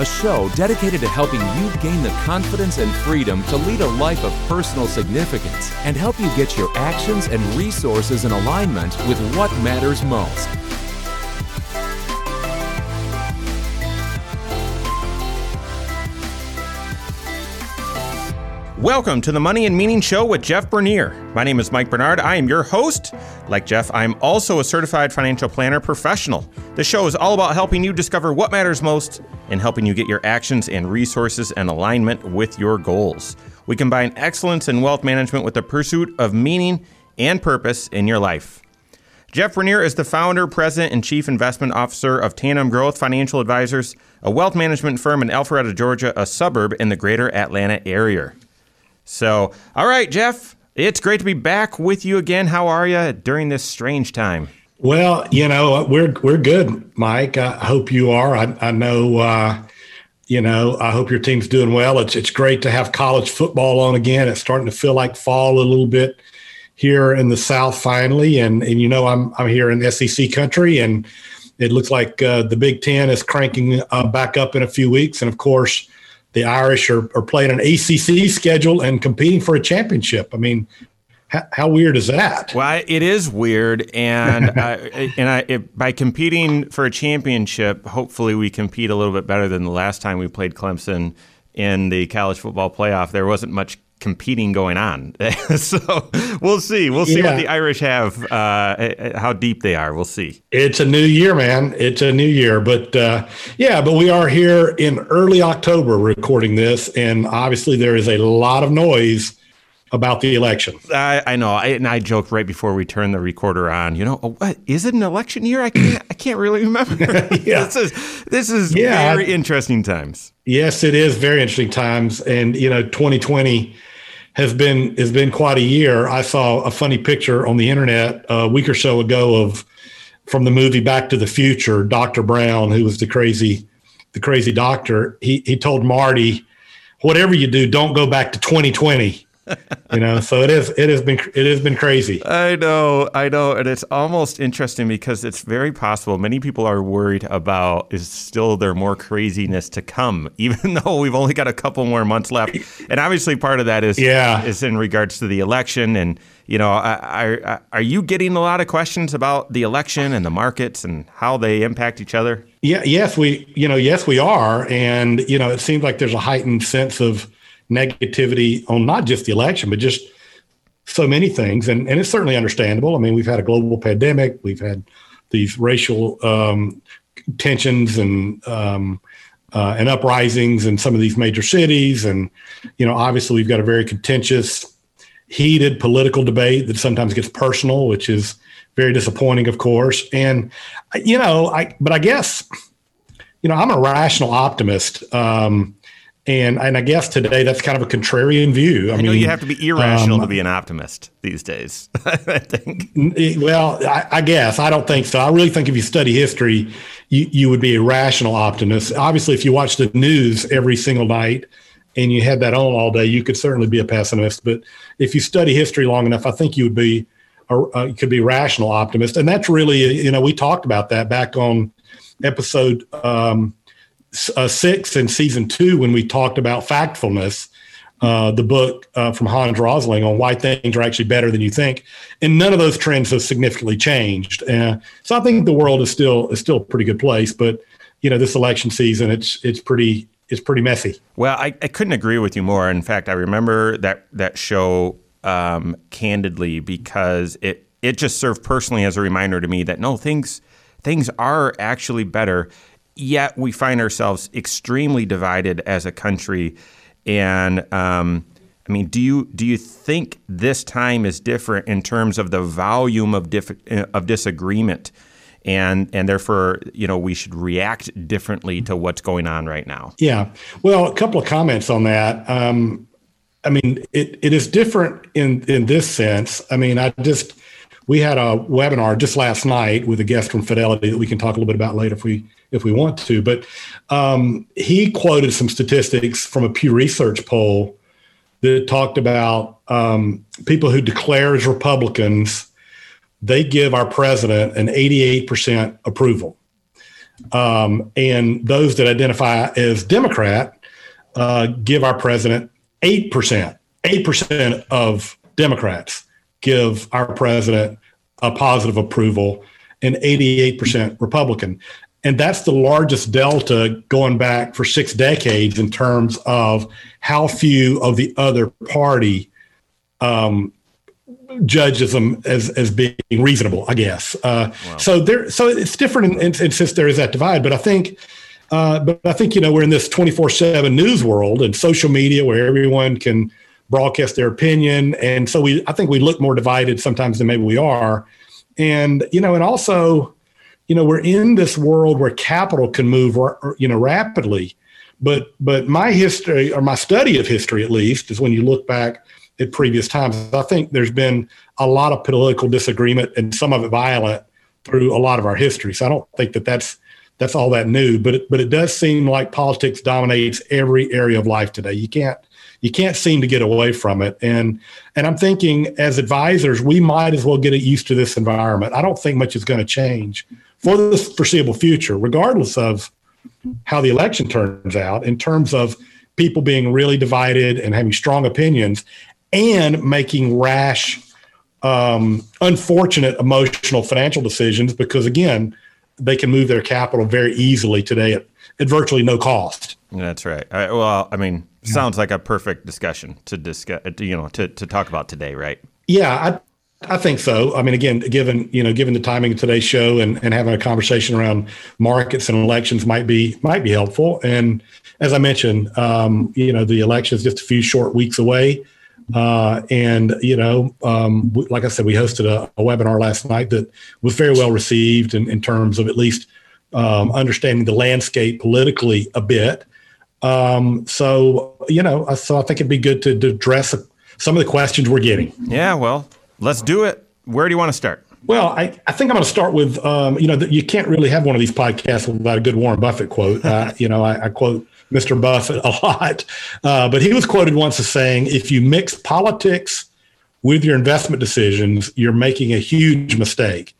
a show dedicated to helping you gain the confidence and freedom to lead a life of personal significance and help you get your actions and resources in alignment with what matters most. Welcome to the Money and Meaning Show with Jeff Bernier. My name is Mike Bernard. I am your host. Like Jeff, I'm also a certified financial planner professional. The show is all about helping you discover what matters most and helping you get your actions and resources in alignment with your goals. We combine excellence in wealth management with the pursuit of meaning and purpose in your life. Jeff Bernier is the founder, president, and chief investment officer of Tandem Growth Financial Advisors, a wealth management firm in Alpharetta, Georgia, a suburb in the greater Atlanta area. So, all right, Jeff, it's great to be back with you again. How are you during this strange time? Well, you know, we're we're good, Mike. I hope you are. I, I know, uh, you know, I hope your team's doing well. It's it's great to have college football on again. It's starting to feel like fall a little bit here in the South finally, and and you know, I'm I'm here in SEC country, and it looks like uh, the Big Ten is cranking uh, back up in a few weeks, and of course the Irish are, are playing an ACC schedule and competing for a championship. I mean, how, how weird is that? Well, it is weird, and uh, and I, it, by competing for a championship, hopefully we compete a little bit better than the last time we played Clemson in the college football playoff. There wasn't much competing going on. so we'll see. We'll see yeah. what the Irish have, uh, how deep they are. We'll see. It's a new year, man. It's a new year. But uh, yeah, but we are here in early October recording this. And obviously, there is a lot of noise about the election. I, I know, I, and I joked right before we turned the recorder on. You know, oh, what is it an election year? I can't, I can't really remember. yeah. this is this is yeah. very interesting times. Yes, it is very interesting times, and you know, 2020 has been has been quite a year. I saw a funny picture on the internet a week or so ago of from the movie Back to the Future. Doctor Brown, who was the crazy the crazy doctor, he he told Marty, "Whatever you do, don't go back to 2020." You know so it is it has been it has been crazy. I know i know and it's almost interesting because it's very possible many people are worried about is still there more craziness to come even though we've only got a couple more months left. And obviously part of that is yeah. is in regards to the election. And you know are, are you getting a lot of questions about the election and the markets and how they impact each other? Yeah yes we you know yes we are. And you know it seems like there's a heightened sense of negativity on not just the election, but just so many things. And, and it's certainly understandable. I mean, we've had a global pandemic, we've had these racial um, tensions and um, uh, and uprisings in some of these major cities, and you know, obviously, we've got a very contentious, heated political debate that sometimes gets personal, which is very disappointing, of course. And you know, I but I guess you know, I'm a rational optimist. Um, and and I guess today that's kind of a contrarian view. I, I mean, know you have to be irrational um, to be an optimist these days. I think. Well, I, I, guess I don't think so. I really think if you study history, you you would be a rational optimist. Obviously, if you watch the news every single night and you had that on all day, you could certainly be a pessimist. But if you study history long enough, I think you would be a, uh, could be rational optimist. And that's really you know we talked about that back on episode. Um, uh, six in season two when we talked about factfulness, uh, the book uh, from Hans Rosling on why things are actually better than you think, and none of those trends have significantly changed. Uh, so I think the world is still is still a pretty good place, but you know this election season it's it's pretty it's pretty messy. Well, I, I couldn't agree with you more. In fact, I remember that that show um, candidly because it it just served personally as a reminder to me that no things things are actually better yet we find ourselves extremely divided as a country. And um, I mean, do you do you think this time is different in terms of the volume of dif- of disagreement, and and therefore you know we should react differently to what's going on right now? Yeah, well, a couple of comments on that. Um, I mean, it, it is different in in this sense. I mean, I just we had a webinar just last night with a guest from Fidelity that we can talk a little bit about later if we if we want to. But um, he quoted some statistics from a Pew Research poll that talked about um, people who declare as Republicans. They give our president an 88% approval. Um, and those that identify as Democrat uh, give our president 8%. 8% of Democrats give our president a positive approval and 88% Republican. And that's the largest delta going back for six decades in terms of how few of the other party um, judges them as, as being reasonable, I guess. Uh, wow. So there, so it's different, and since there is that divide. But I think, uh, but I think you know we're in this twenty four seven news world and social media where everyone can broadcast their opinion, and so we I think we look more divided sometimes than maybe we are, and you know, and also, you know, we're in this world where capital can move, you know, rapidly. But but my history or my study of history, at least, is when you look back at previous times. I think there's been a lot of political disagreement and some of it violent through a lot of our history. So I don't think that that's that's all that new. But it, but it does seem like politics dominates every area of life today. You can't you can't seem to get away from it. And and I'm thinking as advisors, we might as well get used to this environment. I don't think much is going to change for the foreseeable future, regardless of how the election turns out. In terms of people being really divided and having strong opinions, and making rash, um, unfortunate, emotional financial decisions because, again, they can move their capital very easily today at, at virtually no cost. That's right. Well, I mean, sounds like a perfect discussion to discuss, you know, to, to talk about today, right? Yeah, I, I think so. I mean, again, given you know, given the timing of today's show and, and having a conversation around markets and elections might be might be helpful. And as I mentioned, um, you know, the election is just a few short weeks away. Uh, and you know, um, like I said, we hosted a, a, webinar last night that was very well received in, in terms of at least um, understanding the landscape politically a bit. Um, so you know, so I think it'd be good to, to address some of the questions we're getting. Yeah, well, let's do it. Where do you want to start? Well, I, I think I'm going to start with, um, you know, you can't really have one of these podcasts without a good Warren Buffett quote. Uh, you know, I, I, quote Mr. Buffett a lot. Uh, but he was quoted once as saying, if you mix politics with your investment decisions, you're making a huge mistake.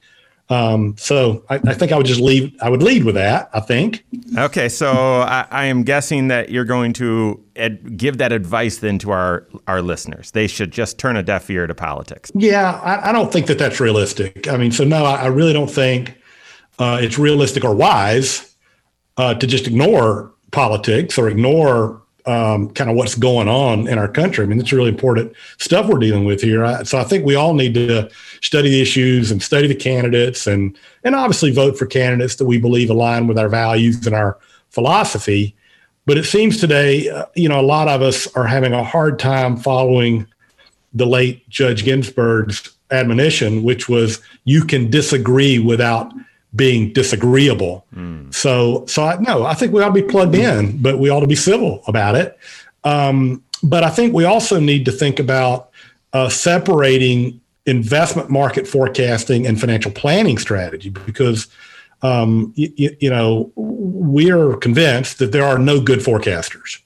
Um, so I, I, think I would just leave. I would lead with that. I think. Okay, so I, I am guessing that you're going to ed- give that advice then to our our listeners. They should just turn a deaf ear to politics. Yeah, I, I don't think that that's realistic. I mean, so no, I, really don't think uh, it's realistic or wise uh, to just ignore politics or ignore um, kind of what's going on in our country. I mean, it's really important stuff we're dealing with here. I, so I think we all need to study the issues and study the candidates and and obviously vote for candidates that we believe align with our values and our philosophy. But it seems today, uh, you know, a lot of us are having a hard time following the late Judge Ginsburg's admonition, which was you can disagree without being disagreeable. Mm. So, so I, no, I think we ought to be plugged in, but we ought to be civil about it. Um, but I think we also need to think about uh, separating investment market forecasting and financial planning strategy because um, you, you, know we're convinced that there are no good forecasters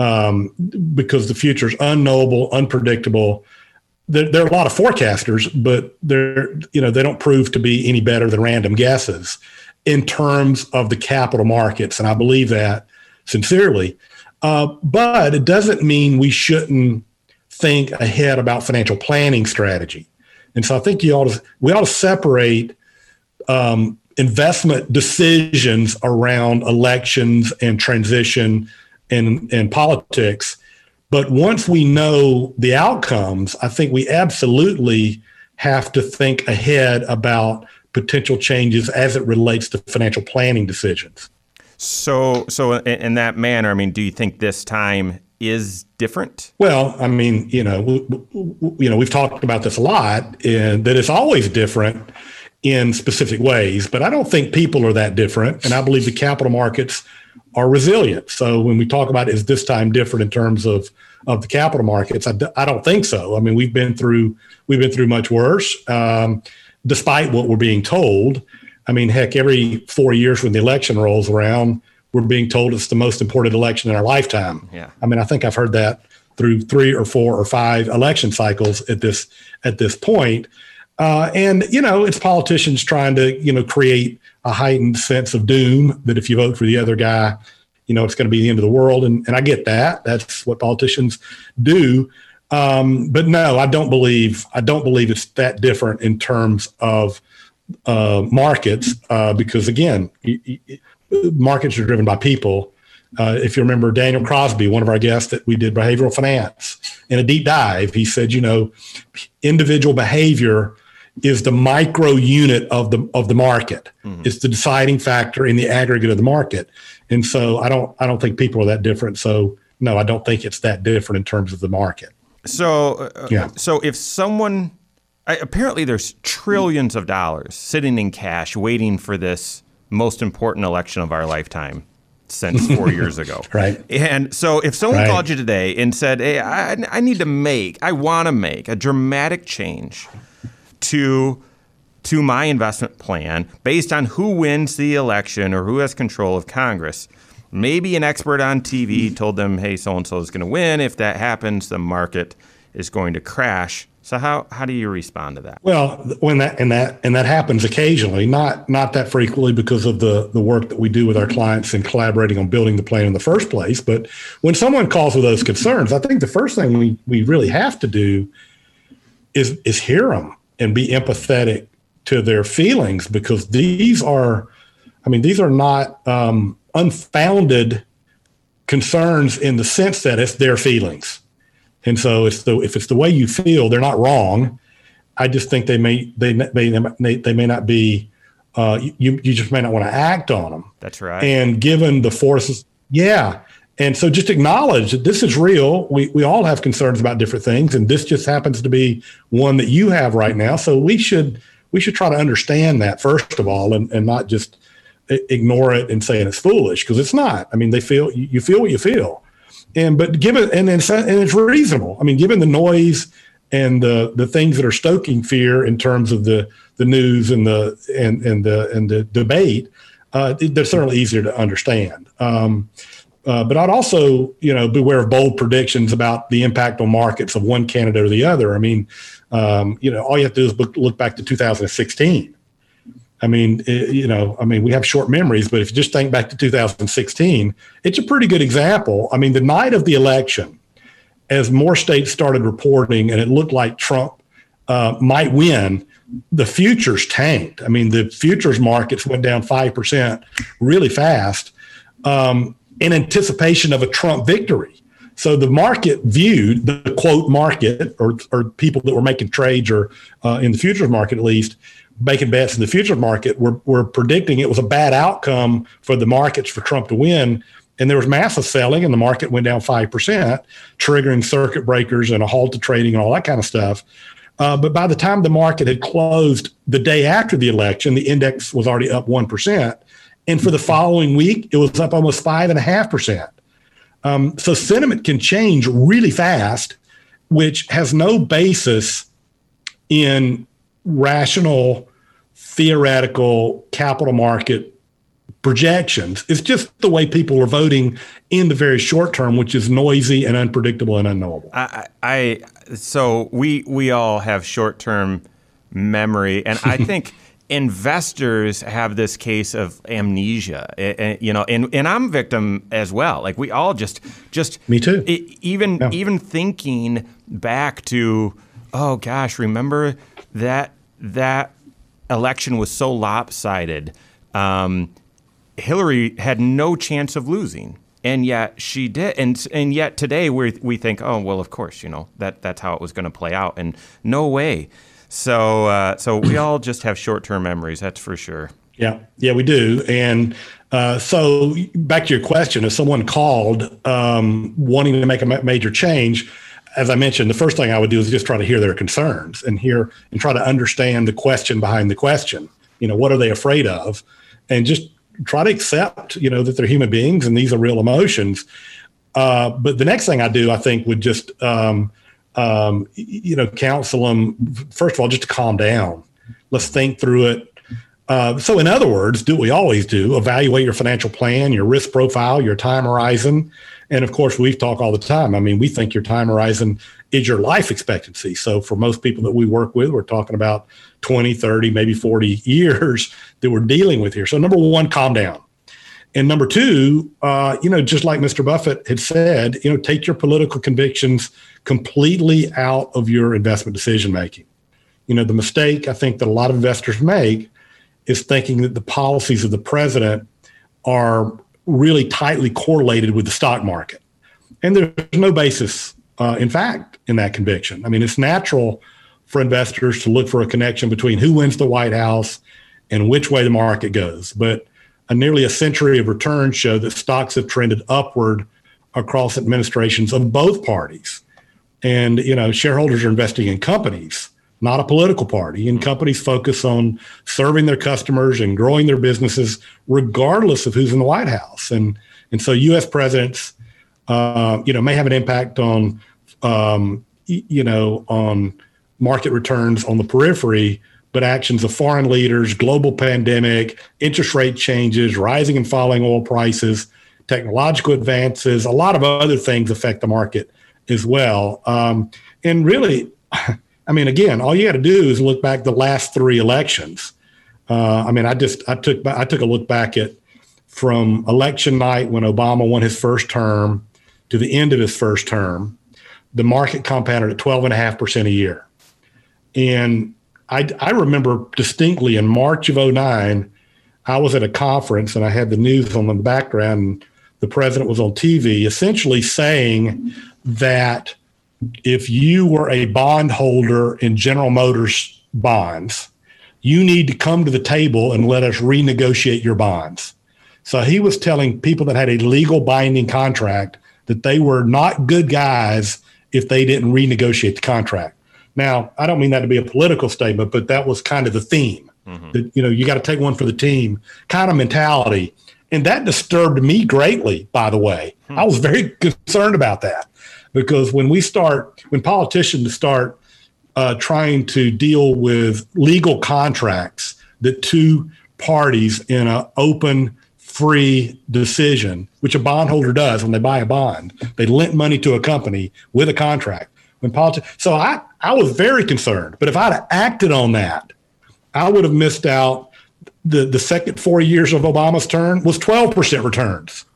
um, because the future is unknowable, unpredictable, there, there, are a lot of forecasters, but they're you know they don't prove to be any better than random guesses in terms of the capital markets, and I believe that sincerely. Uh, but it doesn't mean we shouldn't think ahead about financial planning strategy. And so I think you ought to we ought to separate um, investment decisions around elections and transition and, and politics but once we know the outcomes, I think we absolutely have to think ahead about potential changes as it relates to financial planning decisions. So, so in that manner, I mean, do you think this time is different? Well, I mean, you know, we, we, you know, we've talked about this a lot, and that it's always different in specific ways. But I don't think people are that different, and I believe the capital markets are resilient. So when we talk about is this time different in terms of of the capital markets. I, I don't think so. I mean, we've been through we've been through much worse, um, despite what we're being told. I mean, heck, every four years when the election rolls around, we're being told it's the most important election in our lifetime. Yeah. I mean, I think I've heard that through three or four or five election cycles at this at this point. Uh, and you know, it's politicians trying to you know create a heightened sense of doom that if you vote for the other guy, you know it's going to be the end of the world. And and I get that. That's what politicians do. Um, but no, I don't believe I don't believe it's that different in terms of uh, markets uh, because again, markets are driven by people. Uh, if you remember Daniel Crosby, one of our guests that we did behavioral finance in a deep dive, he said, you know, individual behavior is the micro unit of the of the market. Mm-hmm. It's the deciding factor in the aggregate of the market. And so I don't I don't think people are that different. So no, I don't think it's that different in terms of the market. So uh, yeah. So if someone apparently there's trillions of dollars sitting in cash waiting for this most important election of our lifetime since four years ago. Right. And so if someone right. called you today and said, hey, I, I need to make, I want to make a dramatic change to to my investment plan based on who wins the election or who has control of Congress. Maybe an expert on TV told them, hey, so and so is going to win. If that happens, the market is going to crash. So how how do you respond to that? Well, when that and that and that happens occasionally, not not that frequently because of the the work that we do with our clients and collaborating on building the plan in the first place. But when someone calls with those concerns, I think the first thing we we really have to do is is hear them and be empathetic to their feelings because these are, I mean, these are not um, unfounded concerns in the sense that it's their feelings and so it's the if it's the way you feel, they're not wrong. I just think they may they may they may not be. Uh, you you just may not want to act on them. That's right. And given the forces, yeah. And so just acknowledge that this is real. We we all have concerns about different things, and this just happens to be one that you have right now. So we should we should try to understand that first of all, and and not just ignore it and saying it's foolish because it's not. I mean, they feel you feel what you feel and but given and it's, and it's reasonable. I mean, given the noise and the the things that are stoking fear in terms of the the news and the and and the and the debate, uh, they're certainly easier to understand. Um, uh, but I'd also, you know, beware of bold predictions about the impact on markets of one candidate or the other. I mean, um, you know, all you have to do is look, look back to 2016 I mean, it, you know, I mean, we have short memories, but if you just think back to 2016, it's a pretty good example. I mean, the night of the election, as more states started reporting and it looked like Trump uh, might win, the futures tanked. I mean, the futures markets went down 5% really fast um, in anticipation of a Trump victory. So the market viewed the quote market or, or people that were making trades or uh, in the futures market at least making bets in the futures market were, were predicting it was a bad outcome for the markets for Trump to win. And there was massive selling, and the market went down 5%, triggering circuit breakers and a halt to trading and all that kind of stuff. Uh, but by the time the market had closed the day after the election, the index was already up 1%. And for the following week, it was up almost 5.5%. Um, so sentiment can change really fast, which has no basis in rational theoretical capital market projections. It's just the way people are voting in the very short term, which is noisy and unpredictable and unknowable. I, I so we we all have short term memory, and I think. Investors have this case of amnesia you know and, and i'm victim as well like we all just just me too even yeah. even thinking back to oh gosh remember that that election was so lopsided. Um, Hillary had no chance of losing, and yet she did. And and yet today we we think, oh well, of course, you know that that's how it was going to play out, and no way. So uh, so we all just have short term memories, that's for sure. Yeah, yeah, we do. And uh, so back to your question, if someone called um, wanting to make a major change as I mentioned, the first thing I would do is just try to hear their concerns and hear and try to understand the question behind the question. You know, what are they afraid of? And just try to accept, you know, that they're human beings and these are real emotions. Uh, but the next thing I do, I think, would just um, um, you know counsel them first of all just to calm down. Let's think through it. Uh, so, in other words, do what we always do: evaluate your financial plan, your risk profile, your time horizon, and of course, we talk all the time. I mean, we think your time horizon is your life expectancy. So, for most people that we work with, we're talking about 20, 30, maybe 40 years that we're dealing with here. So, number one, calm down. And number two, uh, you know, just like Mr. Buffett had said, you know, take your political convictions completely out of your investment decision making. You know, the mistake I think that a lot of investors make is thinking that the policies of the president are really tightly correlated with the stock market. And there's no basis, uh, in fact, in that conviction. I mean, it's natural for investors to look for a connection between who wins the White House and which way the market goes. But a nearly a century of returns show that stocks have trended upward across administrations of both parties. And, you know, shareholders are investing in companies, not a political party. And companies focus on serving their customers and growing their businesses, regardless of who's in the White House. And, and so U.S. presidents, uh, you know, may have an impact on, um, you know, on market returns on the periphery, but actions of foreign leaders, global pandemic, interest rate changes, rising and falling oil prices, technological advances, a lot of other things affect the market as well. Um, and really, I mean, again, all you got to do is look back the last three elections. Uh, I mean, I just I took I took a look back at from election night when Obama won his first term to the end of his first term, the market compounded at 12.5% a year. And I, I remember distinctly in March of 09, I was at a conference and I had the news on the background. And the president was on TV essentially saying that if you were a bondholder in General Motors bonds, you need to come to the table and let us renegotiate your bonds. So he was telling people that had a legal binding contract that they were not good guys if they didn't renegotiate the contract. Now, I don't mean that to be a political statement, but that was kind of the theme. Mm-hmm. That you know, you got to take one for the team kind of mentality. And that disturbed me greatly, by the way. Hmm. I was very concerned about that because when we start, when politicians start uh, trying to deal with legal contracts that two parties in an open, free decision, which a bondholder does when they buy a bond, they lent money to a company with a contract when politics. So I, I was very concerned. But if I'd acted on that, I would have missed out. The, the second four years of Obama's term was 12% returns.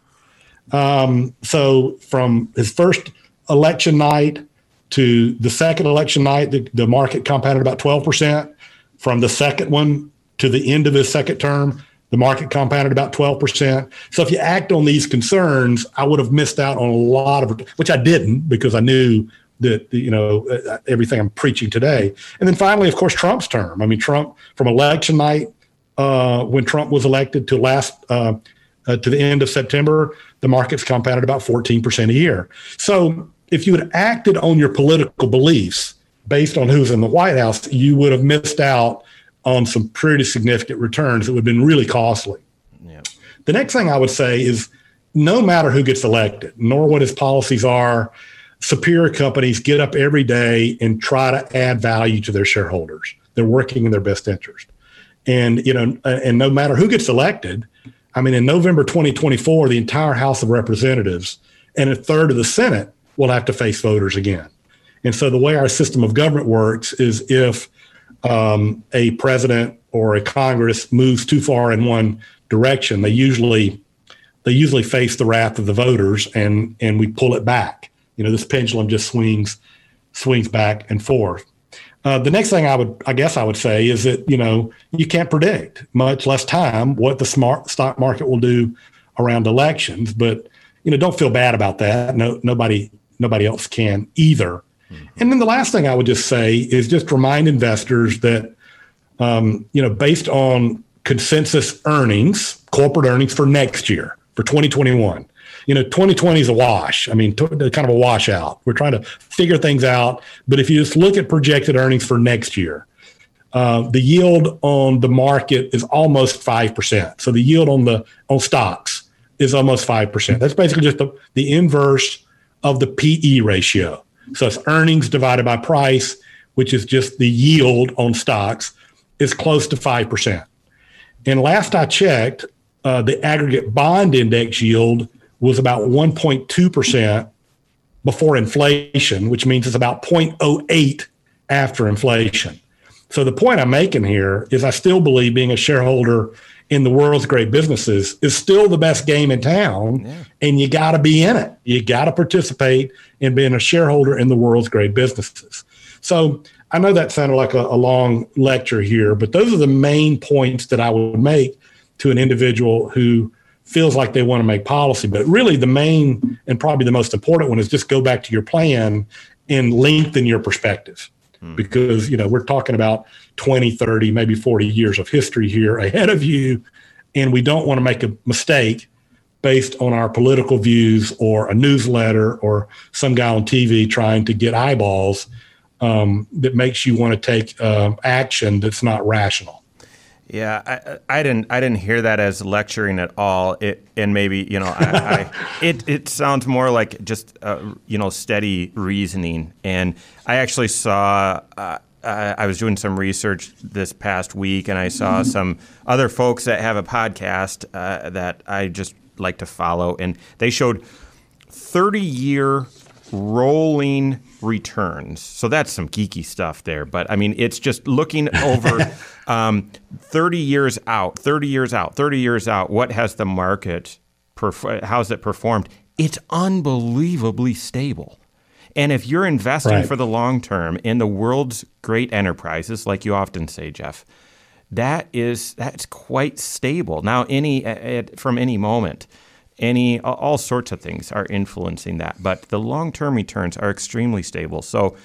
Um, so from his first election night to the second election night, the, the market compounded about 12%. From the second one to the end of his second term, the market compounded about 12%. So if you act on these concerns, I would have missed out on a lot of, which I didn't because I knew that you know uh, everything I'm preaching today. And then finally, of course, Trump's term. I mean, Trump from election night uh, when Trump was elected to last uh, uh, to the end of September, the markets compounded about 14 percent a year. So if you had acted on your political beliefs based on who's in the White House, you would have missed out on some pretty significant returns that would have been really costly. Yeah. The next thing I would say is no matter who gets elected, nor what his policies are, superior companies get up every day and try to add value to their shareholders. They're working in their best interest. And, you know, and no matter who gets elected, I mean, in November 2024, the entire House of Representatives and a third of the Senate will have to face voters again. And so the way our system of government works is if um, a president or a Congress moves too far in one direction, they usually they usually face the wrath of the voters and and we pull it back you know this pendulum just swings swings back and forth uh, the next thing I would, I guess, I would say is that you know you can't predict, much less time, what the smart stock market will do around elections. But you know, don't feel bad about that. No, nobody, nobody else can either. Mm-hmm. And then the last thing I would just say is just remind investors that um, you know, based on consensus earnings, corporate earnings for next year for 2021, you know, 2020 is a wash. I mean, kind of a washout. We're trying to figure things out. But if you just look at projected earnings for next year, uh, the yield on the market is almost five percent. So the yield on the on stocks is almost 5%. That's basically just the, the inverse of the PE ratio. So it's earnings divided by price, which is just the yield on stocks, is close to 5%. And last I checked, uh, the aggregate bond index yield was about 1.2% before inflation, which means it's about 0.08 after inflation. So the point I'm making here is I still believe being a shareholder in the world's great businesses is still the best game in town yeah. and you got to be in it. You got to participate in being a shareholder in the world's great businesses. So I know that sounded like a, a long lecture here, but those are the main points that I would make to an individual who feels like they want to make policy. But really, the main and probably the most important one is just go back to your plan and lengthen your perspective. Hmm. Because, you know, we're talking about 20, 30, maybe 40 years of history here ahead of you. And we don't want to make a mistake based on our political views or a newsletter or some guy on TV trying to get eyeballs um, that makes you want to take uh, action that's not rational. Yeah, I, I, didn't I didn't hear that as lecturing at all. It and maybe you know I, I, it it sounds more like just uh, you know steady reasoning. And I actually saw uh, I was doing some research this past week, and I saw mm-hmm. some other folks that have a podcast uh, that I just like to follow, and they showed thirty year rolling returns. So that's some geeky stuff there. But I mean, it's just looking over um, 30 years out, 30 years out, 30 years out. What has the market, perf- how's it performed? It's unbelievably stable. And if you're investing right. for the long term in the world's great enterprises, like you often say, Jeff, that is that's quite stable. Now, any at, from any moment, any all sorts of things are influencing that but the long-term returns are extremely stable. So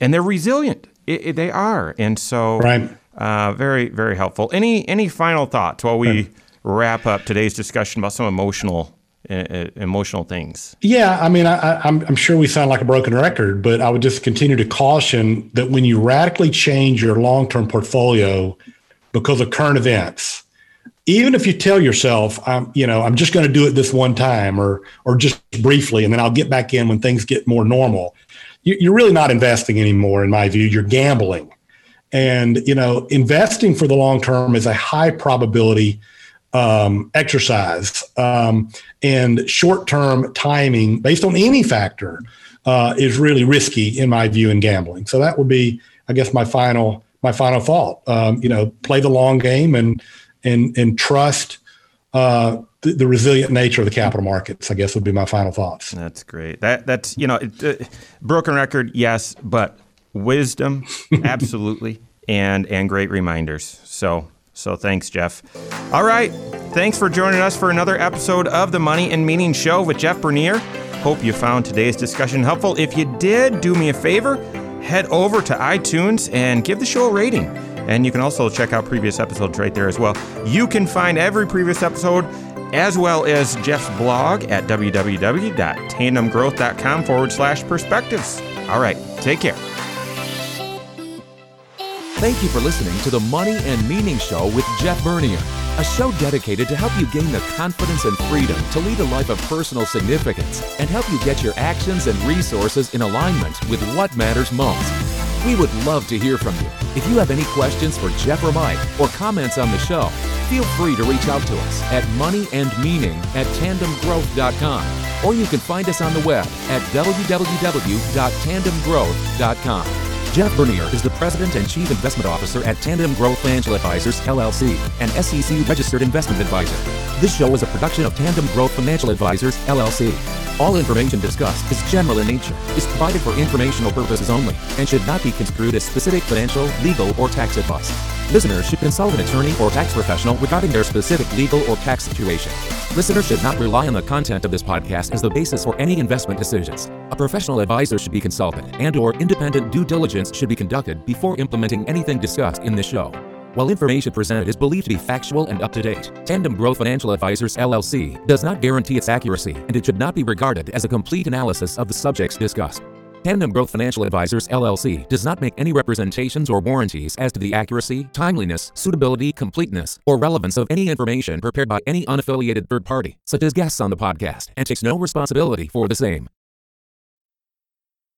and they're resilient. It, it, they are. And so right. uh, very very helpful. Any any final thoughts while we right. wrap up today's discussion about some emotional uh, emotional things? Yeah i mean I, I'm, I'm sure we sound like a broken record but i would just continue to caution that when you radically change your long-term portfolio because of current events even if you tell yourself, I'm, you know, I'm just going to do it this one time or, or just briefly, and then I'll get back in when things get more normal, you, are really not investing anymore, in my view. You're gambling. And, you know, investing for the long term is a high probability um, exercise. Um, and short term timing, based on any factor, uh, is really risky, in my view, in gambling. So that would be, I guess, my final my final thought. Um, you know, play the long game and and and trust uh, the, the, resilient nature of the capital markets. I guess would be my final thoughts. That's great. That that's you know, it, uh, broken record, yes, but wisdom, absolutely, and and great reminders. So so thanks, Jeff. All right, thanks for joining us for another episode of the Money and Meaning Show with Jeff Bernier. Hope you found today's discussion helpful. If you did, do me a favor, head over to iTunes and give the show a rating. And you can also check out previous episodes right there as well. You can find every previous episode as well as Jeff's blog at www.tandemgrowth.com forward slash perspectives. All right, take care. Thank you for listening to the Money and Meaning Show with Jeff Bernier, a show dedicated to help you gain the confidence and freedom to lead a life of personal significance and help you get your actions and resources in alignment with what matters most. We would love to hear from you. If you have any questions for Jeff or Mike or comments on the show, feel free to reach out to us at moneyandmeaning at tandemgrowth.com or you can find us on the web at www.tandemgrowth.com. Jeff Bernier is the President and Chief Investment Officer at Tandem Growth Financial Advisors, LLC, an SEC registered investment advisor. This show is a production of Tandem Growth Financial Advisors, LLC. All information discussed is general in nature, is provided for informational purposes only, and should not be construed as specific financial, legal, or tax advice. Listeners should consult an attorney or tax professional regarding their specific legal or tax situation. Listeners should not rely on the content of this podcast as the basis for any investment decisions. A professional advisor should be consulted and or independent due diligence should be conducted before implementing anything discussed in this show. While information presented is believed to be factual and up to date, Tandem Growth Financial Advisors LLC does not guarantee its accuracy and it should not be regarded as a complete analysis of the subjects discussed. Tandem Growth Financial Advisors LLC does not make any representations or warranties as to the accuracy, timeliness, suitability, completeness, or relevance of any information prepared by any unaffiliated third party, such as guests on the podcast, and takes no responsibility for the same.